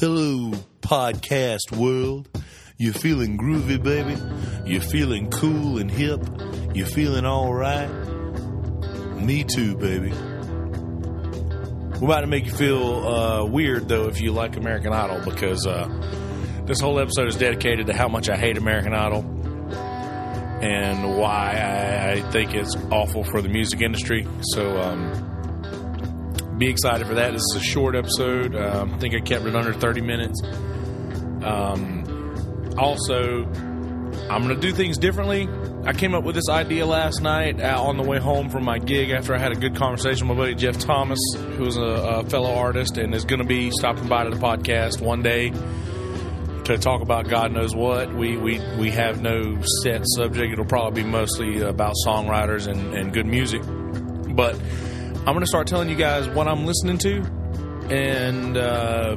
Hello, podcast world. You're feeling groovy, baby? You're feeling cool and hip? You're feeling all right? Me too, baby. We're about to make you feel uh, weird, though, if you like American Idol, because uh, this whole episode is dedicated to how much I hate American Idol and why I, I think it's awful for the music industry. So, um, be excited for that. This is a short episode. Um, I think I kept it under 30 minutes. Um, also, I'm going to do things differently. I came up with this idea last night uh, on the way home from my gig after I had a good conversation with my buddy Jeff Thomas, who's a, a fellow artist and is going to be stopping by to the podcast one day to talk about God knows what. We we, we have no set subject. It'll probably be mostly about songwriters and, and good music. But I'm going to start telling you guys what I'm listening to and uh,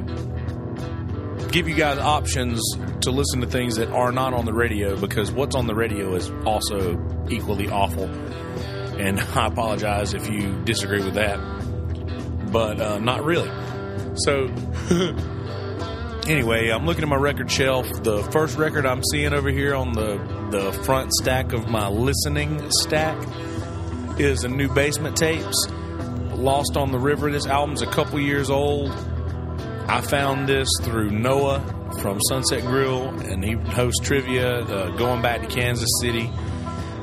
give you guys options to listen to things that are not on the radio because what's on the radio is also equally awful. And I apologize if you disagree with that, but uh, not really. So, anyway, I'm looking at my record shelf. The first record I'm seeing over here on the, the front stack of my listening stack is a new basement tapes Lost on the River. This album's a couple years old. I found this through Noah from Sunset Grill, and he hosts trivia uh, going back to Kansas City.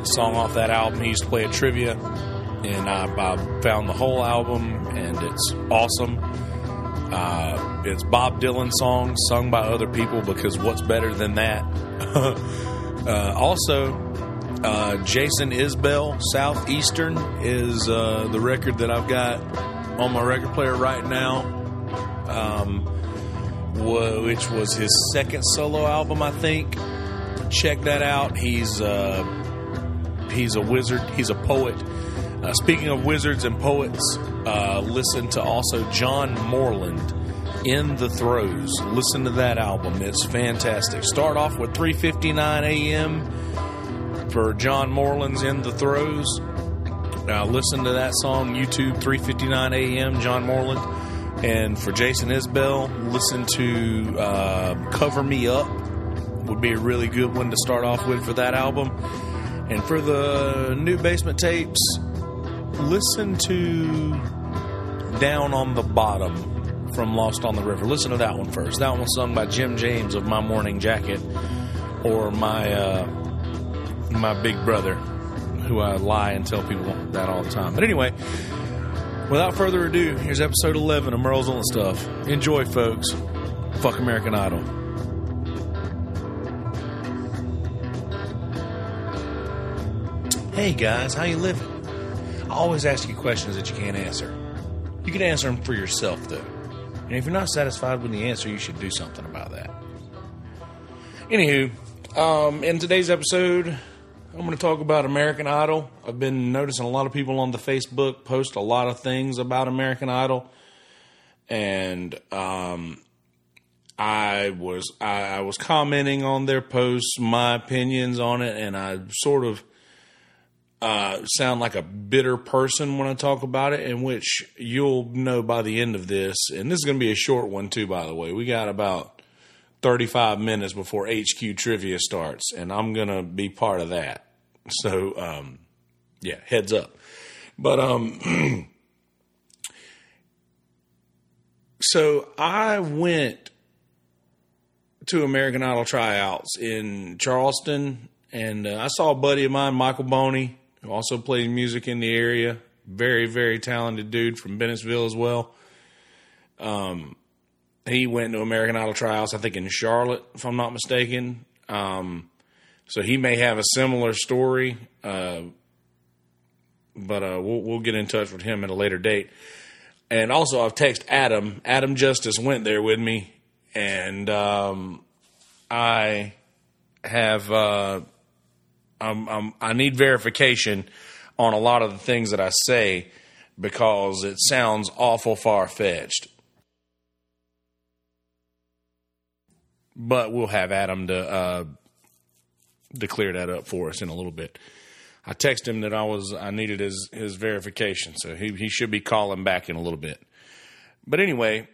Song off that album, he used to play at trivia, and I, I found the whole album, and it's awesome. Uh, it's Bob Dylan songs sung by other people because what's better than that? uh, also, uh, Jason Isbell, Southeastern, is uh, the record that I've got on my record player right now, um, which was his second solo album, I think. Check that out. He's uh, he's a wizard. He's a poet. Uh, speaking of wizards and poets, uh, listen to also John Moreland in the throes. Listen to that album; it's fantastic. Start off with 3:59 a.m for John Moreland's In the Throes. Now listen to that song, YouTube 3:59 a.m. John Moreland, and for Jason Isbell, listen to uh, Cover Me Up. Would be a really good one to start off with for that album. And for the new basement tapes, listen to Down on the Bottom from Lost on the River. Listen to that one first. That one was sung by Jim James of My Morning Jacket, or my. Uh, my big brother, who I lie and tell people that all the time. But anyway, without further ado, here's episode 11 of Merle's Only Stuff. Enjoy, folks. Fuck American Idol. Hey guys, how you living? I always ask you questions that you can't answer. You can answer them for yourself though. And if you're not satisfied with the answer, you should do something about that. Anywho, um, in today's episode, I'm going to talk about American Idol. I've been noticing a lot of people on the Facebook post a lot of things about American Idol, and um, I was I, I, was commenting on their posts, my opinions on it, and I sort of uh, sound like a bitter person when I talk about it. In which you'll know by the end of this, and this is going to be a short one too. By the way, we got about 35 minutes before HQ trivia starts, and I'm going to be part of that. So, um, yeah, heads up. But, um, so I went to American Idol tryouts in Charleston, and uh, I saw a buddy of mine, Michael Boney, who also plays music in the area. Very, very talented dude from Bennettsville as well. Um, he went to American Idol tryouts, I think in Charlotte, if I'm not mistaken. Um, so he may have a similar story, uh, but uh, we'll, we'll get in touch with him at a later date. And also, I've texted Adam. Adam Justice went there with me, and um, I have uh, I'm, I'm, I need verification on a lot of the things that I say because it sounds awful far fetched. But we'll have Adam to uh, to clear that up for us in a little bit. I texted him that I was I needed his his verification, so he he should be calling back in a little bit. But anyway,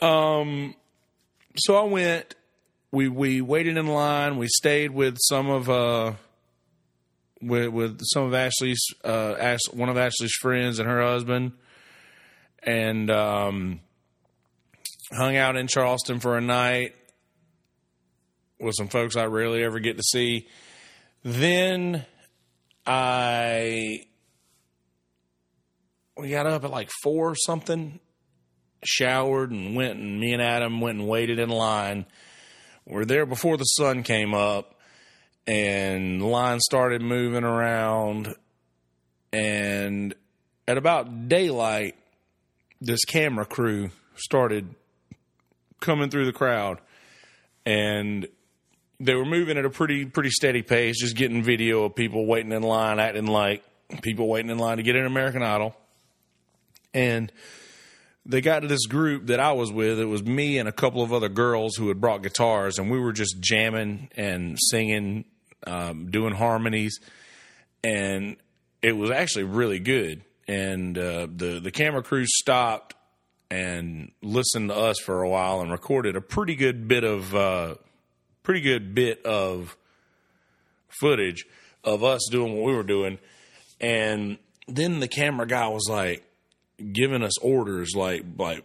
um, so I went. We we waited in line. We stayed with some of uh with with some of Ashley's uh Ash, one of Ashley's friends and her husband, and um, hung out in Charleston for a night with some folks I rarely ever get to see. Then I we got up at like four or something, showered and went and me and Adam went and waited in line. We're there before the sun came up and the line started moving around and at about daylight this camera crew started coming through the crowd and they were moving at a pretty pretty steady pace, just getting video of people waiting in line, acting like people waiting in line to get in American Idol. And they got to this group that I was with. It was me and a couple of other girls who had brought guitars, and we were just jamming and singing, um, doing harmonies, and it was actually really good. And uh, the the camera crew stopped and listened to us for a while and recorded a pretty good bit of uh, pretty good bit of footage of us doing what we were doing. And then the camera guy was like giving us orders like like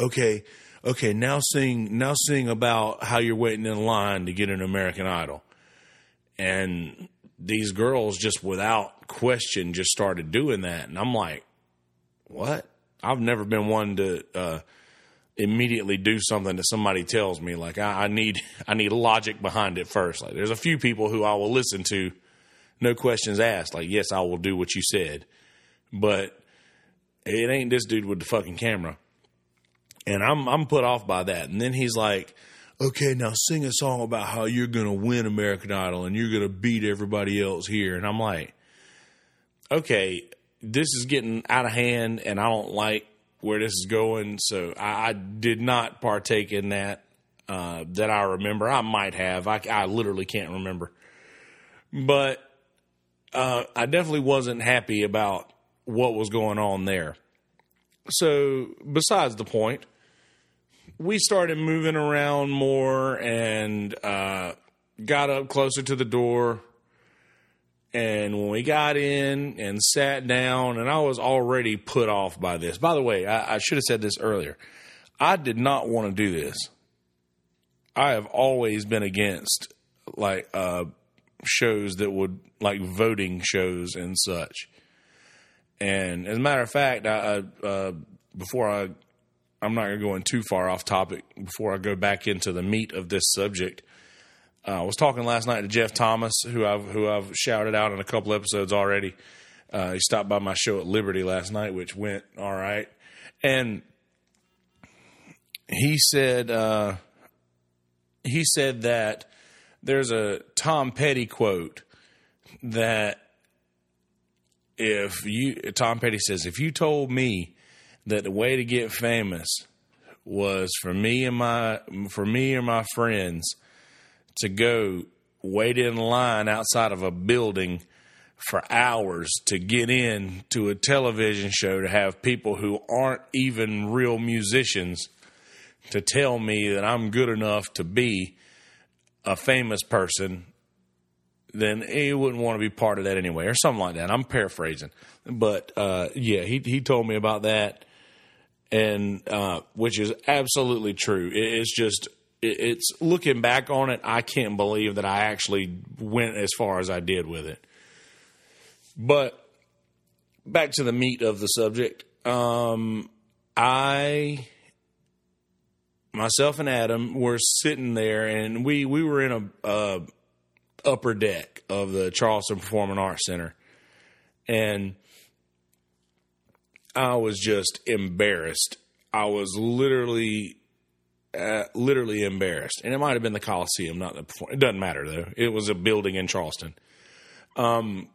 okay, okay, now sing now sing about how you're waiting in line to get an American Idol. And these girls just without question just started doing that and I'm like, "What? I've never been one to uh, immediately do something that somebody tells me. Like I, I, need I need logic behind it first. Like there's a few people who I will listen to, no questions asked. Like yes, I will do what you said, but it ain't this dude with the fucking camera. And I'm I'm put off by that. And then he's like, "Okay, now sing a song about how you're gonna win American Idol and you're gonna beat everybody else here." And I'm like, "Okay, this is getting out of hand, and I don't like where this is going. So I, I did not partake in that uh, that I remember. I might have. I, I literally can't remember. But uh, I definitely wasn't happy about what was going on there. So, besides the point, we started moving around more and uh, got up closer to the door and when we got in and sat down, and I was already put off by this. By the way, I, I should have said this earlier. I did not want to do this. I have always been against like uh, shows that would like voting shows and such. And as a matter of fact, I, uh, before I, I'm not going to go in too far off topic. Before I go back into the meat of this subject, uh, I was talking last night to Jeff Thomas, who I've who I've shouted out in a couple episodes already. Uh, he stopped by my show at Liberty last night, which went all right, and he said uh, he said that there's a Tom Petty quote that if you Tom Petty says if you told me that the way to get famous was for me and my for me and my friends to go wait in line outside of a building for hours to get in to a television show to have people who aren't even real musicians to tell me that I'm good enough to be a famous person, then he wouldn't want to be part of that anyway, or something like that. I'm paraphrasing, but uh, yeah, he he told me about that, and uh, which is absolutely true. It's just it's looking back on it, I can't believe that I actually went as far as I did with it. But back to the meat of the subject. Um, I, myself and Adam were sitting there, and we we were in a, a upper deck of the Charleston Performing Arts Center, and I was just embarrassed. I was literally uh, literally embarrassed. And it might have been the Coliseum, not the. It doesn't matter though. It was a building in Charleston. Um,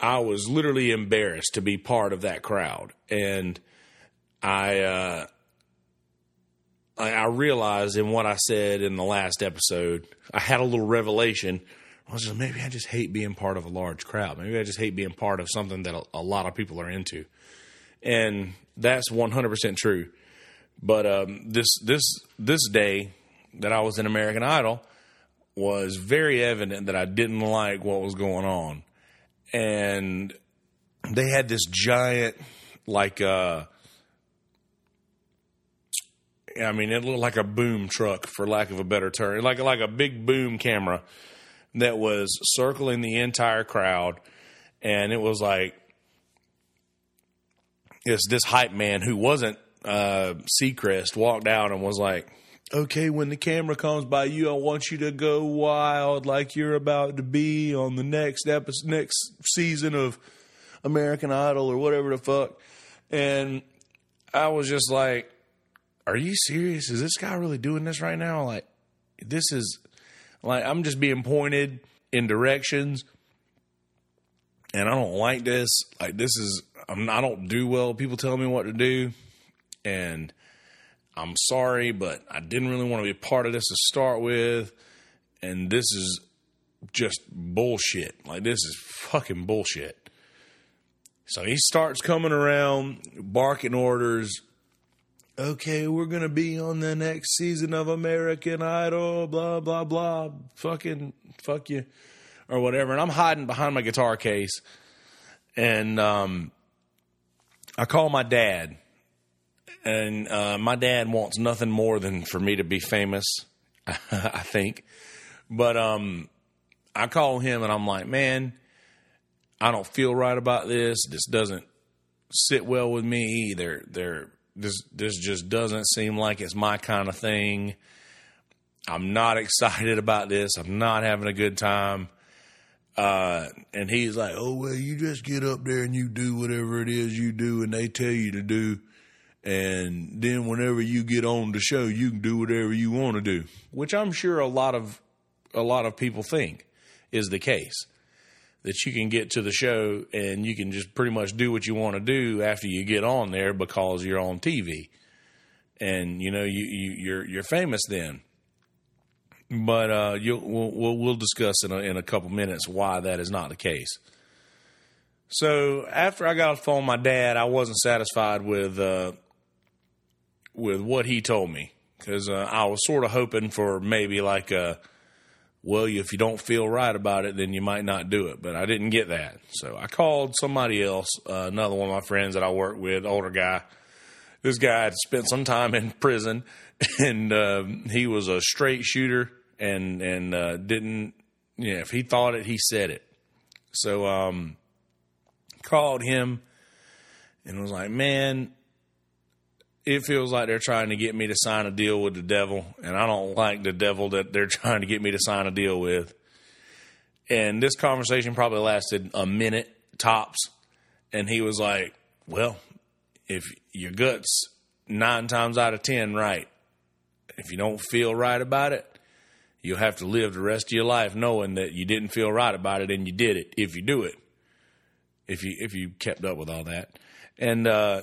I was literally embarrassed to be part of that crowd, and I, uh, I, I realized in what I said in the last episode, I had a little revelation. I was just maybe I just hate being part of a large crowd. Maybe I just hate being part of something that a, a lot of people are into, and that's one hundred percent true But um, this this this day that I was in American Idol was very evident that I didn't like what was going on, and they had this giant like uh I mean, it looked like a boom truck, for lack of a better term, like like a big boom camera that was circling the entire crowd, and it was like it's this hype man who wasn't uh, Seacrest walked out and was like, "Okay, when the camera comes by you, I want you to go wild, like you're about to be on the next episode, next season of American Idol or whatever the fuck." And I was just like, "Are you serious? Is this guy really doing this right now? Like, this is like I'm just being pointed in directions." And I don't like this. Like this is I'm, I don't do well. People tell me what to do, and I'm sorry, but I didn't really want to be a part of this to start with. And this is just bullshit. Like, this is fucking bullshit. So he starts coming around, barking orders. Okay, we're going to be on the next season of American Idol, blah, blah, blah. Fucking, fuck you. Or whatever. And I'm hiding behind my guitar case. And um, I call my dad and uh, my dad wants nothing more than for me to be famous. I think, but um, I call him and I'm like, man, I don't feel right about this. This doesn't sit well with me. There, there, this, this just doesn't seem like it's my kind of thing. I'm not excited about this. I'm not having a good time. Uh, and he's like, "Oh well, you just get up there and you do whatever it is you do, and they tell you to do." And then whenever you get on the show you can do whatever you want to do. Which i'm sure a lot of a lot of people think is the case. That you can get to the show and you can just pretty much do what you want to do after you get on there because you're on TV and you know you, you you're you're famous then. But uh, you'll, we'll, we'll discuss in a, in a couple minutes why that is not the case. So after I got off the phone with my dad, I wasn't satisfied with uh, with what he told me because uh, I was sort of hoping for maybe like a well, if you don't feel right about it, then you might not do it. But I didn't get that, so I called somebody else, uh, another one of my friends that I work with, older guy. This guy had spent some time in prison, and uh, he was a straight shooter, and and uh, didn't. You know, if he thought it, he said it. So um, called him and was like, "Man, it feels like they're trying to get me to sign a deal with the devil, and I don't like the devil that they're trying to get me to sign a deal with. And this conversation probably lasted a minute tops, and he was like, "Well, if your guts nine times out of ten right, if you don't feel right about it." You'll have to live the rest of your life knowing that you didn't feel right about it and you did it if you do it. If you if you kept up with all that. And uh,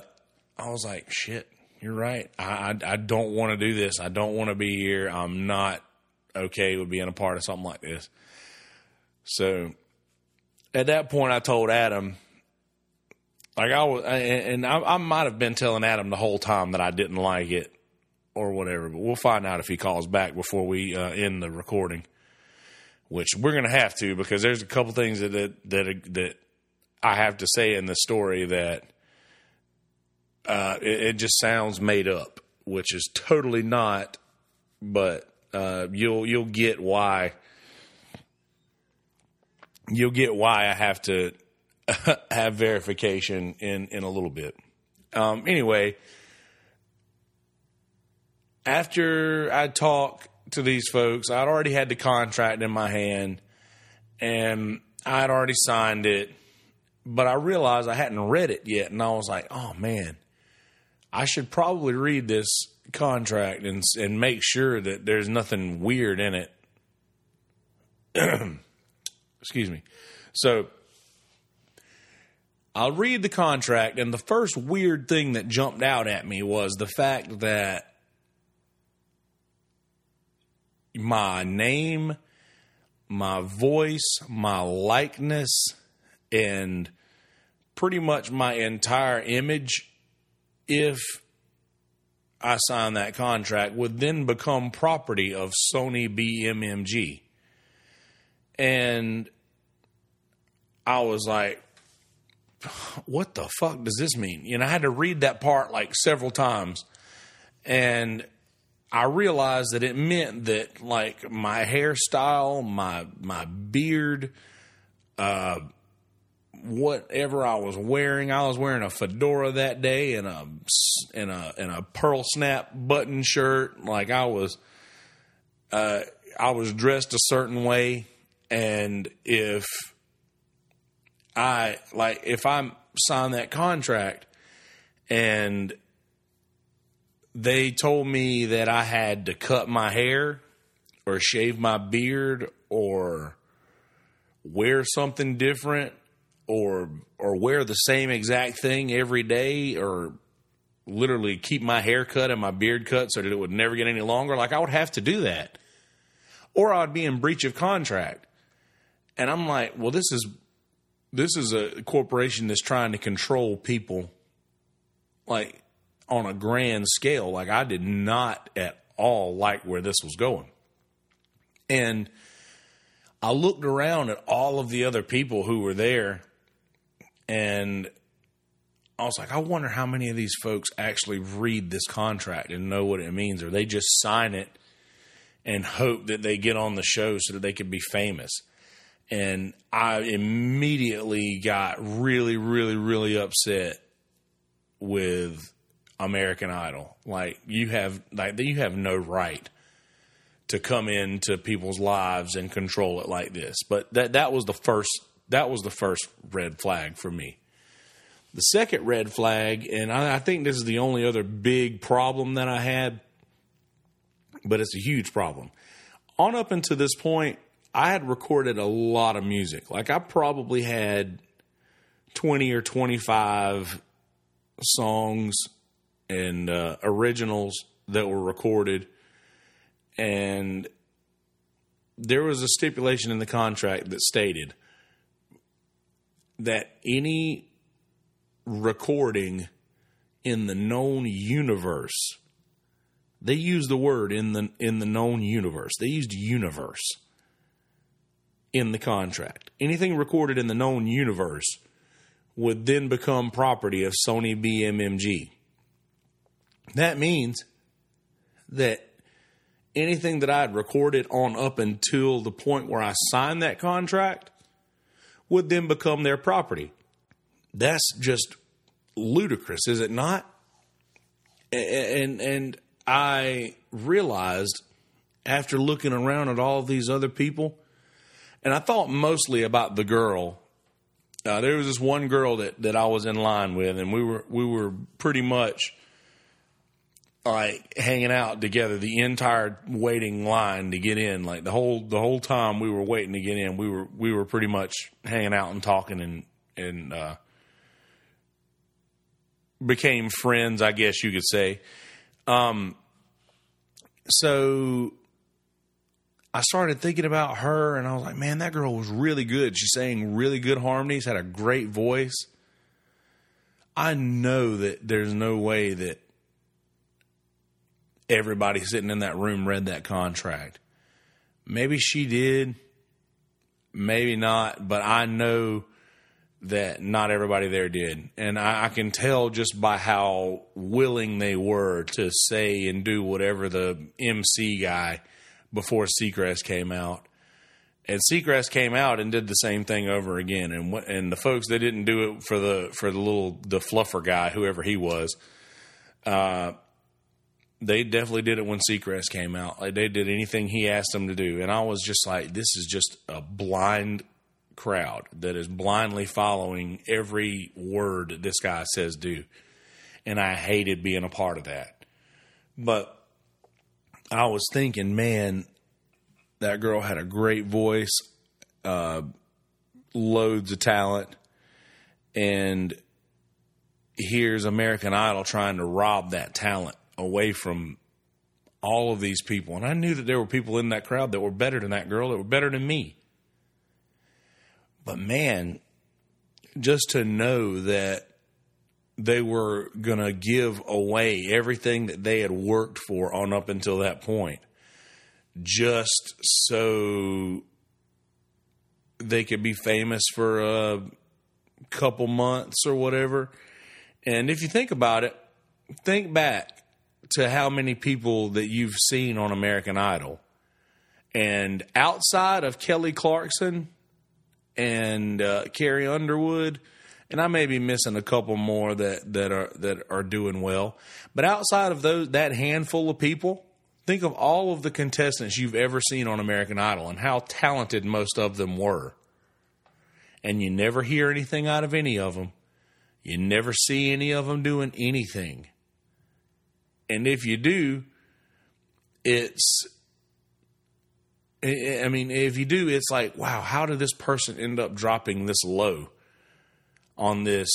I was like, shit, you're right. I, I, I don't want to do this. I don't want to be here. I'm not okay with being a part of something like this. So at that point, I told Adam, like I was, and I, I might have been telling Adam the whole time that I didn't like it or whatever, but we'll find out if he calls back before we uh, end the recording, which we're going to have to because there's a couple things that, that, that, that I have to say in the story that uh, it, it, just sounds made up, which is totally not. But uh, you'll you'll get why you'll get why I have to have verification in in a little bit. Um, anyway, after I talked to these folks, I'd already had the contract in my hand, and I'd already signed it. But I realized I hadn't read it yet, and I was like, "Oh man." I should probably read this contract and and make sure that there's nothing weird in it. Excuse me. So I'll read the contract, and the first weird thing that jumped out at me was the fact that my name, my voice, my likeness, and pretty much my entire image if I signed that contract would then become property of Sony BMG. And I was like, what the fuck does this mean? You know, I had to read that part like several times. And I realized that it meant that like my hairstyle, my my beard, uh, whatever I was wearing, I was wearing a fedora that day and a and a and a pearl snap button shirt. Like I was, uh, I was dressed a certain way, and if I like if I sign that contract and they told me that I had to cut my hair or shave my beard or wear something different or or wear the same exact thing every day or literally keep my hair cut and my beard cut so that it would never get any longer like I would have to do that or I'd be in breach of contract and I'm like well this is this is a corporation that's trying to control people like on a grand scale. Like I did not at all like where this was going. And I looked around at all of the other people who were there and I was like, I wonder how many of these folks actually read this contract and know what it means, or they just sign it and hope that they get on the show so that they could be famous. And I immediately got really, really, really upset with American Idol. Like you have like you have no right to come into people's lives and control it like this. But that that was the first that was the first red flag for me. The second red flag, and I, I think this is the only other big problem that I had, but it's a huge problem. On up until this point, I had recorded a lot of music. Like I probably had 20 or 25 songs and uh, originals that were recorded. And there was a stipulation in the contract that stated that any recording in the known universe they used the word in the in the known universe they used universe in the contract. Anything recorded in the known universe would then become property of Sony BMG. That means that anything that I had recorded on up until the point where I signed that contract would then become their property. That's just ludicrous, is it not? And and I realized after looking around at all these other people and I thought mostly about the girl. Uh, there was this one girl that, that I was in line with, and we were we were pretty much like hanging out together the entire waiting line to get in. Like the whole the whole time we were waiting to get in, we were we were pretty much hanging out and talking and and uh, became friends, I guess you could say. Um, so I started thinking about her and I was like, man, that girl was really good. She sang really good harmonies, had a great voice. I know that there's no way that everybody sitting in that room read that contract. Maybe she did, maybe not, but I know that not everybody there did. And I, I, can tell just by how willing they were to say and do whatever the MC guy before Seacrest came out. And Seacrest came out and did the same thing over again. And and the folks they didn't do it for the for the little the fluffer guy, whoever he was. Uh, they definitely did it when Seacrest came out. Like they did anything he asked them to do, and I was just like, this is just a blind crowd that is blindly following every word this guy says do. And I hated being a part of that. But I was thinking, man, that girl had a great voice, uh, loads of talent, and here's American Idol trying to rob that talent away from all of these people. And I knew that there were people in that crowd that were better than that girl, that were better than me. But man, just to know that they were going to give away everything that they had worked for on up until that point just so they could be famous for a couple months or whatever. And if you think about it, think back to how many people that you've seen on American Idol. And outside of Kelly Clarkson and uh, Carrie Underwood, and I may be missing a couple more that, that are that are doing well, but outside of those that handful of people, think of all of the contestants you've ever seen on American Idol and how talented most of them were. And you never hear anything out of any of them. You never see any of them doing anything. And if you do, it's I mean, if you do, it's like, wow, how did this person end up dropping this low on this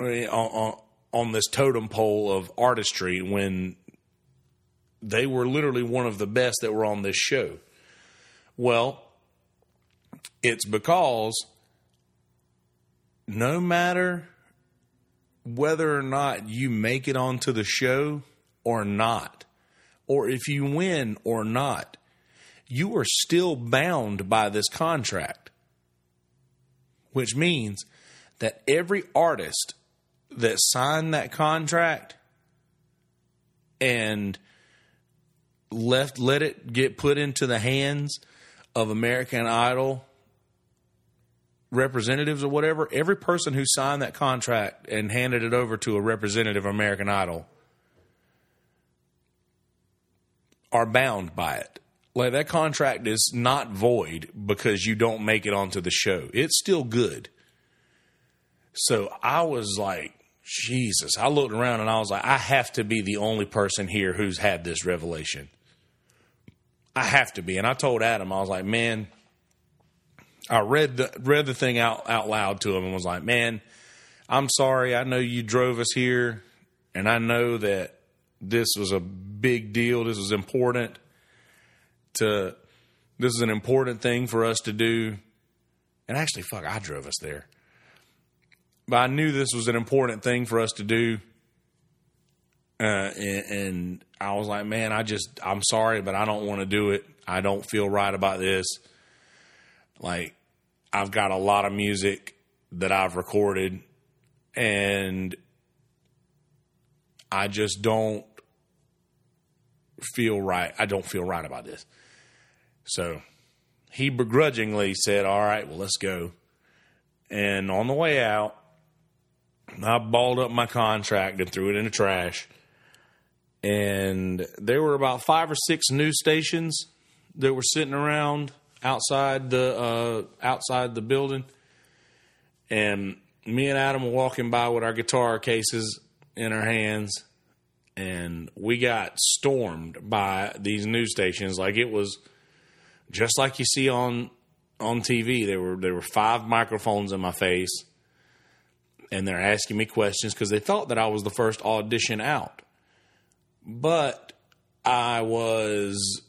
on, on this totem pole of artistry when they were literally one of the best that were on this show? Well, it's because no matter whether or not you make it onto the show or not, or if you win or not, you are still bound by this contract, which means that every artist that signed that contract and left let it get put into the hands of American Idol representatives or whatever, every person who signed that contract and handed it over to a representative of American Idol are bound by it. Like that contract is not void because you don't make it onto the show. It's still good. So I was like, Jesus. I looked around and I was like, I have to be the only person here who's had this revelation. I have to be. And I told Adam, I was like, man, I read the read the thing out out loud to him and was like, "Man, I'm sorry. I know you drove us here, and I know that this was a big deal. This was important to this is an important thing for us to do. And actually, fuck, I drove us there. But I knew this was an important thing for us to do. Uh, and, and I was like, man, I just, I'm sorry, but I don't want to do it. I don't feel right about this. Like, I've got a lot of music that I've recorded and I just don't feel right. I don't feel right about this. So he begrudgingly said, All right, well, let's go. And on the way out, I balled up my contract and threw it in the trash. And there were about five or six news stations that were sitting around outside the uh, outside the building, and me and Adam were walking by with our guitar cases in our hands, and we got stormed by these news stations. Like it was just like you see on on TV. There were there were five microphones in my face, and they're asking me questions because they thought that I was the first audition out, but I was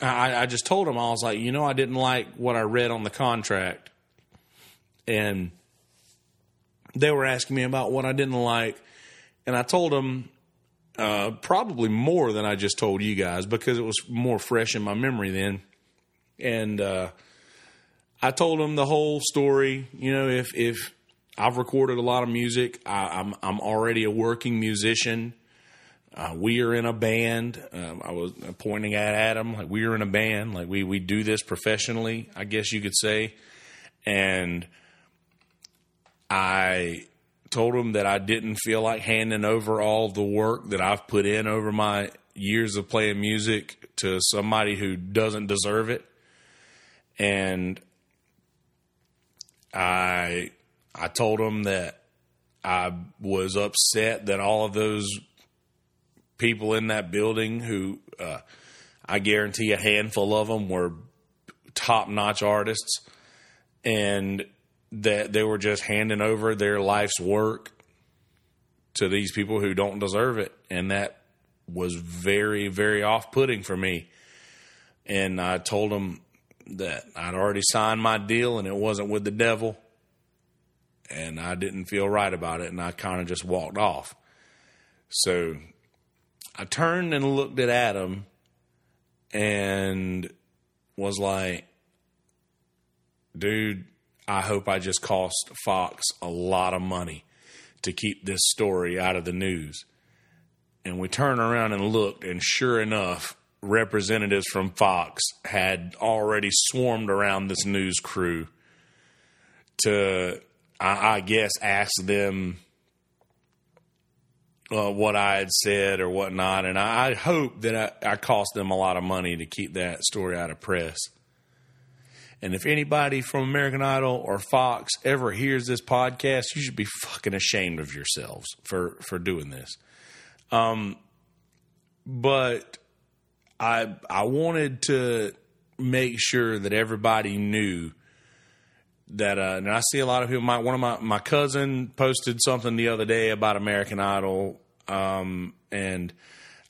I, I just told him I was like, you know, I didn't like what I read on the contract, and they were asking me about what I didn't like, and I told them uh, probably more than I just told you guys because it was more fresh in my memory then, and uh, I told them the whole story. You know, if if I've recorded a lot of music, I, I'm I'm already a working musician. Uh, we are in a band. Um, I was pointing at Adam like we are in a band. Like we we do this professionally, I guess you could say. And I told him that I didn't feel like handing over all the work that I've put in over my years of playing music to somebody who doesn't deserve it. And I I told him that I was upset that all of those people in that building who uh, I guarantee a handful of them were top notch artists and that they were just handing over their life's work to these people who don't deserve it. And that was very, very off putting for me. And I told them that I'd already signed my deal and it wasn't with the devil. and I didn't feel right about it, and I kind of just walked off. So I turned and looked at Adam and was like, dude, I hope I just cost Fox a lot of money to keep this story out of the news. And we turned around and looked, and sure enough, representatives from Fox had already swarmed around this news crew to, I, I guess, ask them uh, what I had said or whatnot. And I, I hope that I, I cost them a lot of money to keep that story out of press. And if anybody from American Idol or Fox ever hears this podcast, you should be fucking ashamed of yourselves for for doing this. Um, but I I wanted to make sure that everybody knew that uh, and I see a lot of people. My one of my my cousin posted something the other day about American Idol, um, and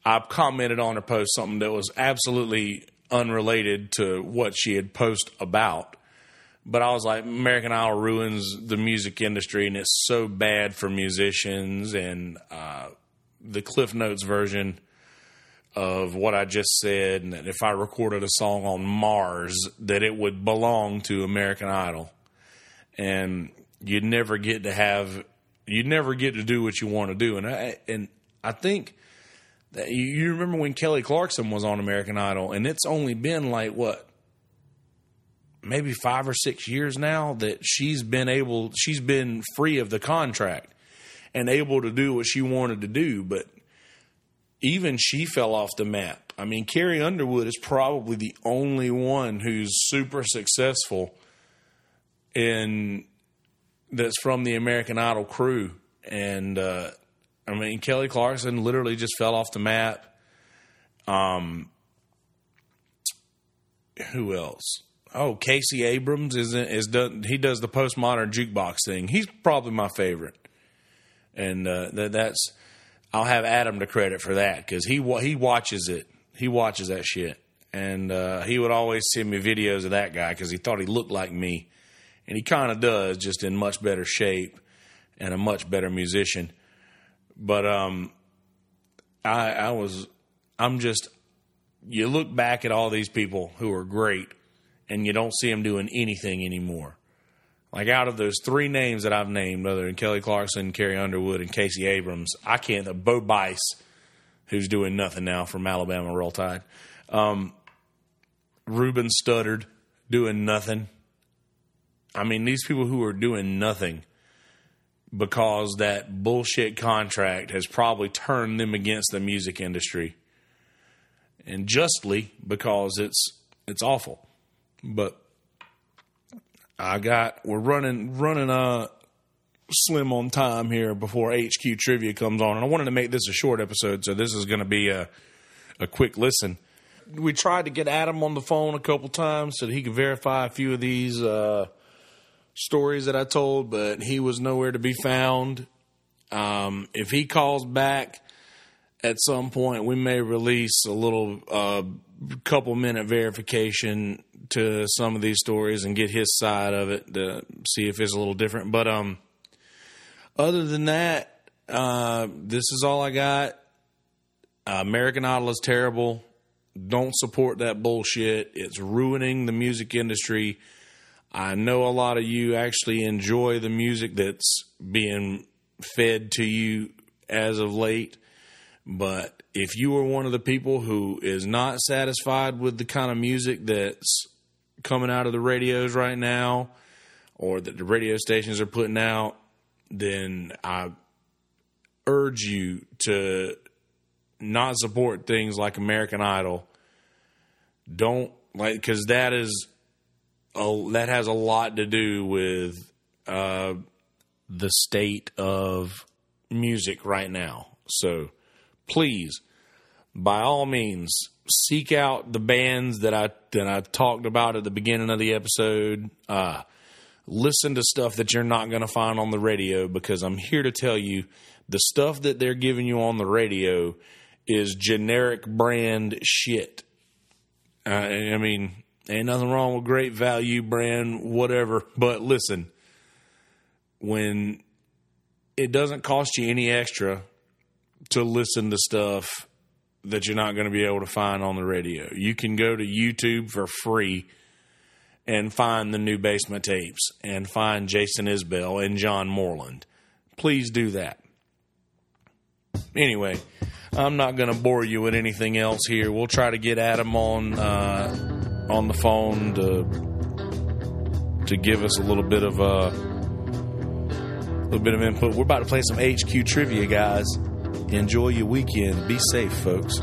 I commented on her post something that was absolutely unrelated to what she had posted about. But I was like, American Idol ruins the music industry, and it's so bad for musicians. And uh, the Cliff Notes version of what I just said, and that if I recorded a song on Mars, that it would belong to American Idol. And you'd never get to have, you'd never get to do what you want to do. And I, and I think that you remember when Kelly Clarkson was on American Idol, and it's only been like what, maybe five or six years now that she's been able, she's been free of the contract and able to do what she wanted to do. But even she fell off the map. I mean, Carrie Underwood is probably the only one who's super successful in that's from the American Idol crew, and uh, I mean, Kelly Clarkson literally just fell off the map. Um, who else? Oh, Casey Abrams is is done. He does the postmodern jukebox thing. He's probably my favorite, and uh, that, that's I'll have Adam to credit for that because he he watches it. He watches that shit, and uh, he would always send me videos of that guy because he thought he looked like me, and he kind of does, just in much better shape and a much better musician. But um, I, I was, I'm just, you look back at all these people who are great and you don't see them doing anything anymore. Like out of those three names that I've named, other than Kelly Clarkson, Carrie Underwood, and Casey Abrams, I can't. Uh, Bo Bice, who's doing nothing now from Alabama Roll Tide, um, Ruben Studdard doing nothing. I mean, these people who are doing nothing because that bullshit contract has probably turned them against the music industry. And justly because it's it's awful. But I got we're running running uh slim on time here before HQ trivia comes on and I wanted to make this a short episode so this is going to be a a quick listen. We tried to get Adam on the phone a couple times so that he could verify a few of these uh stories that I told, but he was nowhere to be found. Um, if he calls back at some point, we may release a little uh, couple minute verification to some of these stories and get his side of it to see if it's a little different. But um, other than that, uh, this is all I got. Uh, American Idol is terrible. Don't support that bullshit. It's ruining the music industry I know a lot of you actually enjoy the music that's being fed to you as of late. But if you are one of the people who is not satisfied with the kind of music that's coming out of the radios right now or that the radio stations are putting out, then I urge you to not support things like American Idol. Don't like because that is that has a lot to do with uh, the state of music right now. So please, by all means, seek out the bands that I that I talked about at the beginning of the episode. Uh, listen to stuff that you're not going to find on the radio because I'm here to tell you the stuff that they're giving you on the radio is generic brand shit. Uh, I mean, Ain't nothing wrong with great value brand, whatever. But listen, when it doesn't cost you any extra to listen to stuff that you're not going to be able to find on the radio. You can go to YouTube for free and find the new basement tapes and find Jason Isbell and John Moreland. Please do that. Anyway, I'm not going to bore you with anything else here. We'll try to get Adam on uh, on the phone to to give us a little bit of a uh, little bit of input. We're about to play some HQ trivia, guys. Enjoy your weekend. Be safe, folks.